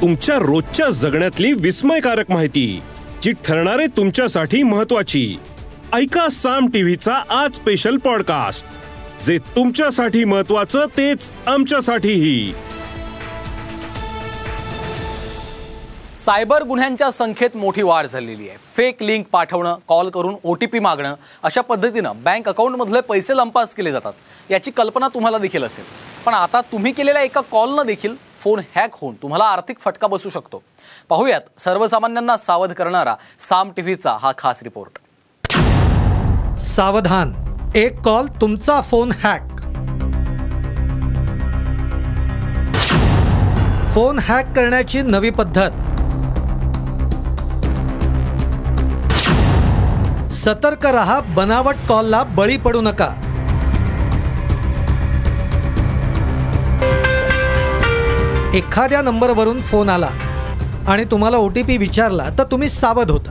तुमच्या रोजच्या जगण्यातली विस्मयकारक माहिती जी ठरणारे तुमच्यासाठी महत्वाची ऐका साम टीव्हीचा आज स्पेशल पॉडकास्ट जे तुमच्यासाठी महत्वाचं तेच आमच्यासाठीही. सायबर गुन्ह्यांच्या संख्येत मोठी वाढ झालेली आहे. फेक लिंक पाठवणं कॉल करून ओ टी पी मागणं अशा पद्धतीनं बँक अकाउंटमधले पैसे लंपास केले जातात. याची कल्पना तुम्हाला देखील असेल. पण आता तुम्ही केलेल्या एका कॉलनं देखील फोन हॅक होऊन तुम्हाला आर्थिक फटका बसू शकतो. पाहूयात सर्वसामान्यांना सावध करणारा साम टीव्हीचा हा खास रिपोर्ट. सावधान एक कॉल तुमचा फोन हॅक. फोन हॅक करण्याची नवी पद्धत. सतर्क रहा बनावट कॉलला बळी पडू नका. एखाद्या नंबरवरून फोन आला आणि तुम्हाला ओ टी पी विचारला तर तुम्ही सावध होता.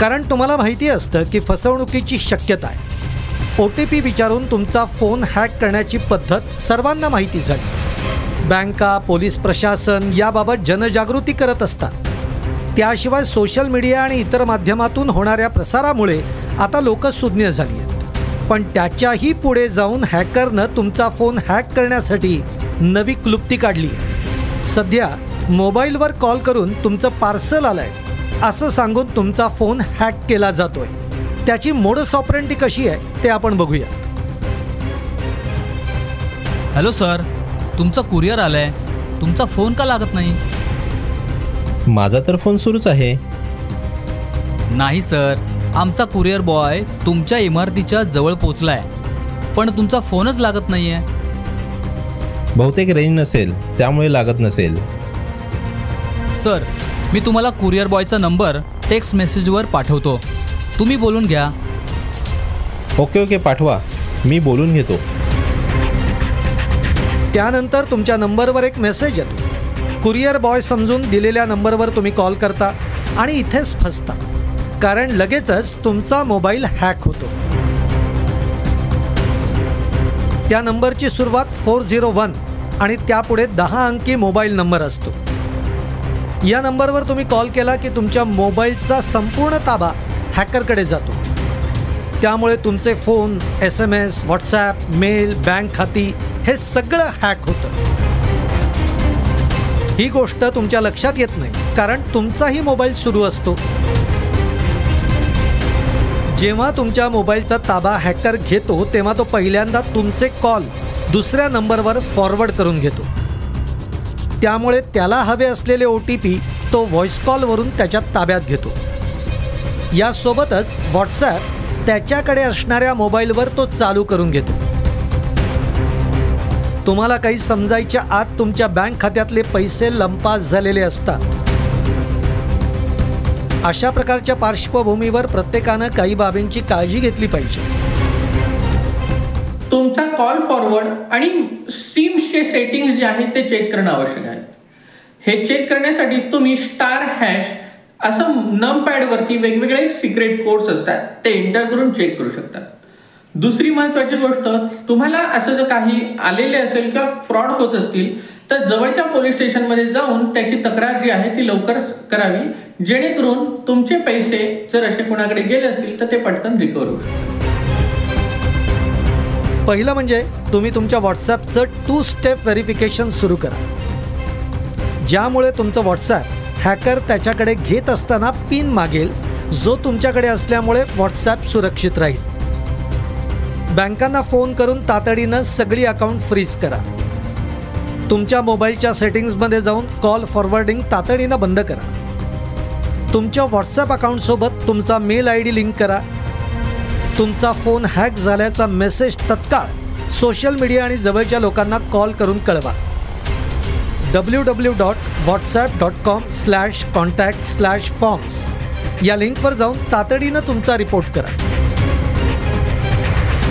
कारण तुम्हाला माहिती असतं की फसवणुकीची शक्यता आहे. ओ टी पी विचारून तुमचा फोन हॅक करण्याची पद्धत सर्वांना माहिती झाली. बँका पोलीस प्रशासन याबाबत जनजागृती करत असतात. त्याशिवाय सोशल मीडिया आणि इतर माध्यमातून होणाऱ्या प्रसारामुळे आता लोक सुज्ञ झाली आहेत. पण त्याच्याही पुढे जाऊन हॅकरनं तुमचा फोन हॅक करण्यासाठी नवी क्लुप्ती काढली आहे. सध्या मोबाईलवर कॉल करून तुमचं पार्सल आलंय. असं सांगून तुमचा फोन हॅक केला जातोय. त्याची मोडस ऑपरेंटी कशी आहे ते आपण बघूया. हॅलो सर तुमचा कुरिअर आलाय. तुमचा फोन का लागत नाही? माझा तर फोन सुरूच आहे. नाही सर आमचा कुरिअर बॉय तुमच्या इमारतीच्या जवळ पोचलाय. पण तुमचा फोनच लागत नाहीये. बहुतेक रेंज नसेल त्यामुळे लागत नसेल. सर मी तुम्हाला कुरिअर बॉयचा नंबर टेक्स्ट मेसेजवर पाठवतो. तुम्ही बोलून घ्या. ओके ओके पाठवा. मी बोलून घेतो. त्यानंतर तुमच्या नंबरवर एक मेसेज येतो. कुरिअर बॉय समजून दिलेल्या नंबरवर तुम्ही कॉल करता आणि इथेच फसता. कारण लगेचच तुमचा मोबाईल हॅक होतो. त्या नंबरची सुरुवात फोर झिरो वन आणि त्यापुढे दहा अंकी मोबाईल नंबर असतो. या नंबरवर तुम्ही कॉल केला की तुमच्या मोबाईलचा संपूर्ण ताबा हॅकरकडे जातो. त्यामुळे तुमचे phone S M S WhatsApp mail bank खाती हे सगळं हॅक होतं. ही गोष्ट तुमच्या लक्षात येत नाही कारण तुमचाही मोबाईल सुरू असतो. जेव्हा तुमच्या मोबाईलचा ताबा हॅकर घेतो तेव्हा तो पहिल्यांदा तुमचे कॉल दुसऱ्या नंबरवर फॉरवर्ड करून घेतो. त्यामुळे त्याला हवे असलेले ओ टी पी तो व्हॉइस कॉलवरून त्याच्या ताब्यात घेतो. यासोबतच व्हॉट्सॲप त्याच्याकडे असणाऱ्या मोबाईलवर तो चालू करून घेतो. तुम्हाला काही समजायच्या आत तुमच्या बँक खात्यातले पैसे लंपास झालेले असतात. अशा प्रकारच्या पार्श्वभूमीवर प्रत्येकानं काही बाबींची काळजी घेतली पाहिजे. तुमचा कॉल फॉरवर्ड आणि सिमचे सेटिंग्स जे आहेत ते चेक करणं आवश्यक आहे. हे चेक करण्यासाठी तुम्ही स्टार हॅश असं नम पॅडवरती वेगवेगळे सिक्रेट कोड्स असतात ते एंटर करून चेक करू शकता दुसरी महत्वाची गोष्ट तुम्हाला असं जर काही आलेले असेल किंवा फ्रॉड होत असतील तर जवळच्या पोलीस स्टेशनमध्ये जाऊन त्याची तक्रार जी आहे ती लवकर करावी जेणेकरून तुमचे पैसे जर असे कोणाकडे गेले असतील तर ते पटकन रिकवर होऊ पहिलं म्हणजे तुम्ही तुमच्या व्हॉट्सॲपचं टू स्टेप व्हेरिफिकेशन सुरू करा. ज्यामुळे तुमचं व्हॉट्सॲप हॅकर त्याच्याकडे घेत असताना पिन मागेल जो तुमच्याकडे असल्यामुळे व्हॉट्सॲप सुरक्षित राहील. बँकांना फोन करून तातडीनं सगळी अकाउंट फ्रीज करा. तुमच्या मोबाईलच्या सेटिंग्समध्ये जाऊन कॉल फॉरवर्डिंग तातडीनं बंद करा. तुमच्या व्हॉट्सॲप अकाउंटसोबत तुमचा मेल आय डी लिंक करा. तुमचा फोन हॅक झाल्याचा मेसेज तत्काळ. सोशल मीडिया आणि जवळच्या लोकांना कॉल करून कळवा. W W dot WhatsApp dot com slash contact slash forms या लिंकवर जाऊन तातडीनं तुमचा रिपोर्ट करा.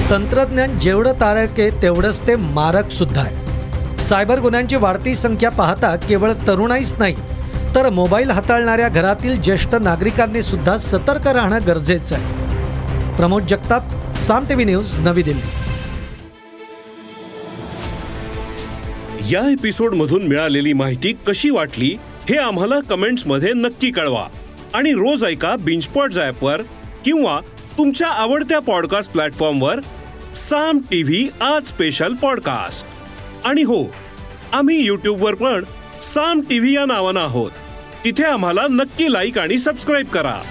तंत्रज्ञान जेवढं तारक आहे तेवढंच ते मारक सुद्धा आहे. सायबर गुन्ह्यांची वाढती संख्या पाहता केवळ तरुणाईच नाही तर मोबाईल हाताळणाऱ्या घरातील ज्येष्ठ नागरिकांनी सुद्धा सतर्क राहणं गरजेचं आहे. प्रमोद जगताप साम टीव्ही न्यूज नवी दिल्ली. या एपिसोड मधून मिळालेली माहिती कशी वाटली हे आम्हाला कमेंट्समध्ये नक्की कळवा. आणि रोज ऐका बिंचपॉट वर किंवा तुमच्या आवडत्या पॉडकास्ट प्लॅटफॉर्मवर साम टीव्ही आज स्पेशल पॉडकास्ट. आणि हो आम्ही यूट्यूबवर पण साम टीव्ही या नावानं आहोत. तिथे आम्हाला नक्की लाईक आणि सबस्क्राईब करा.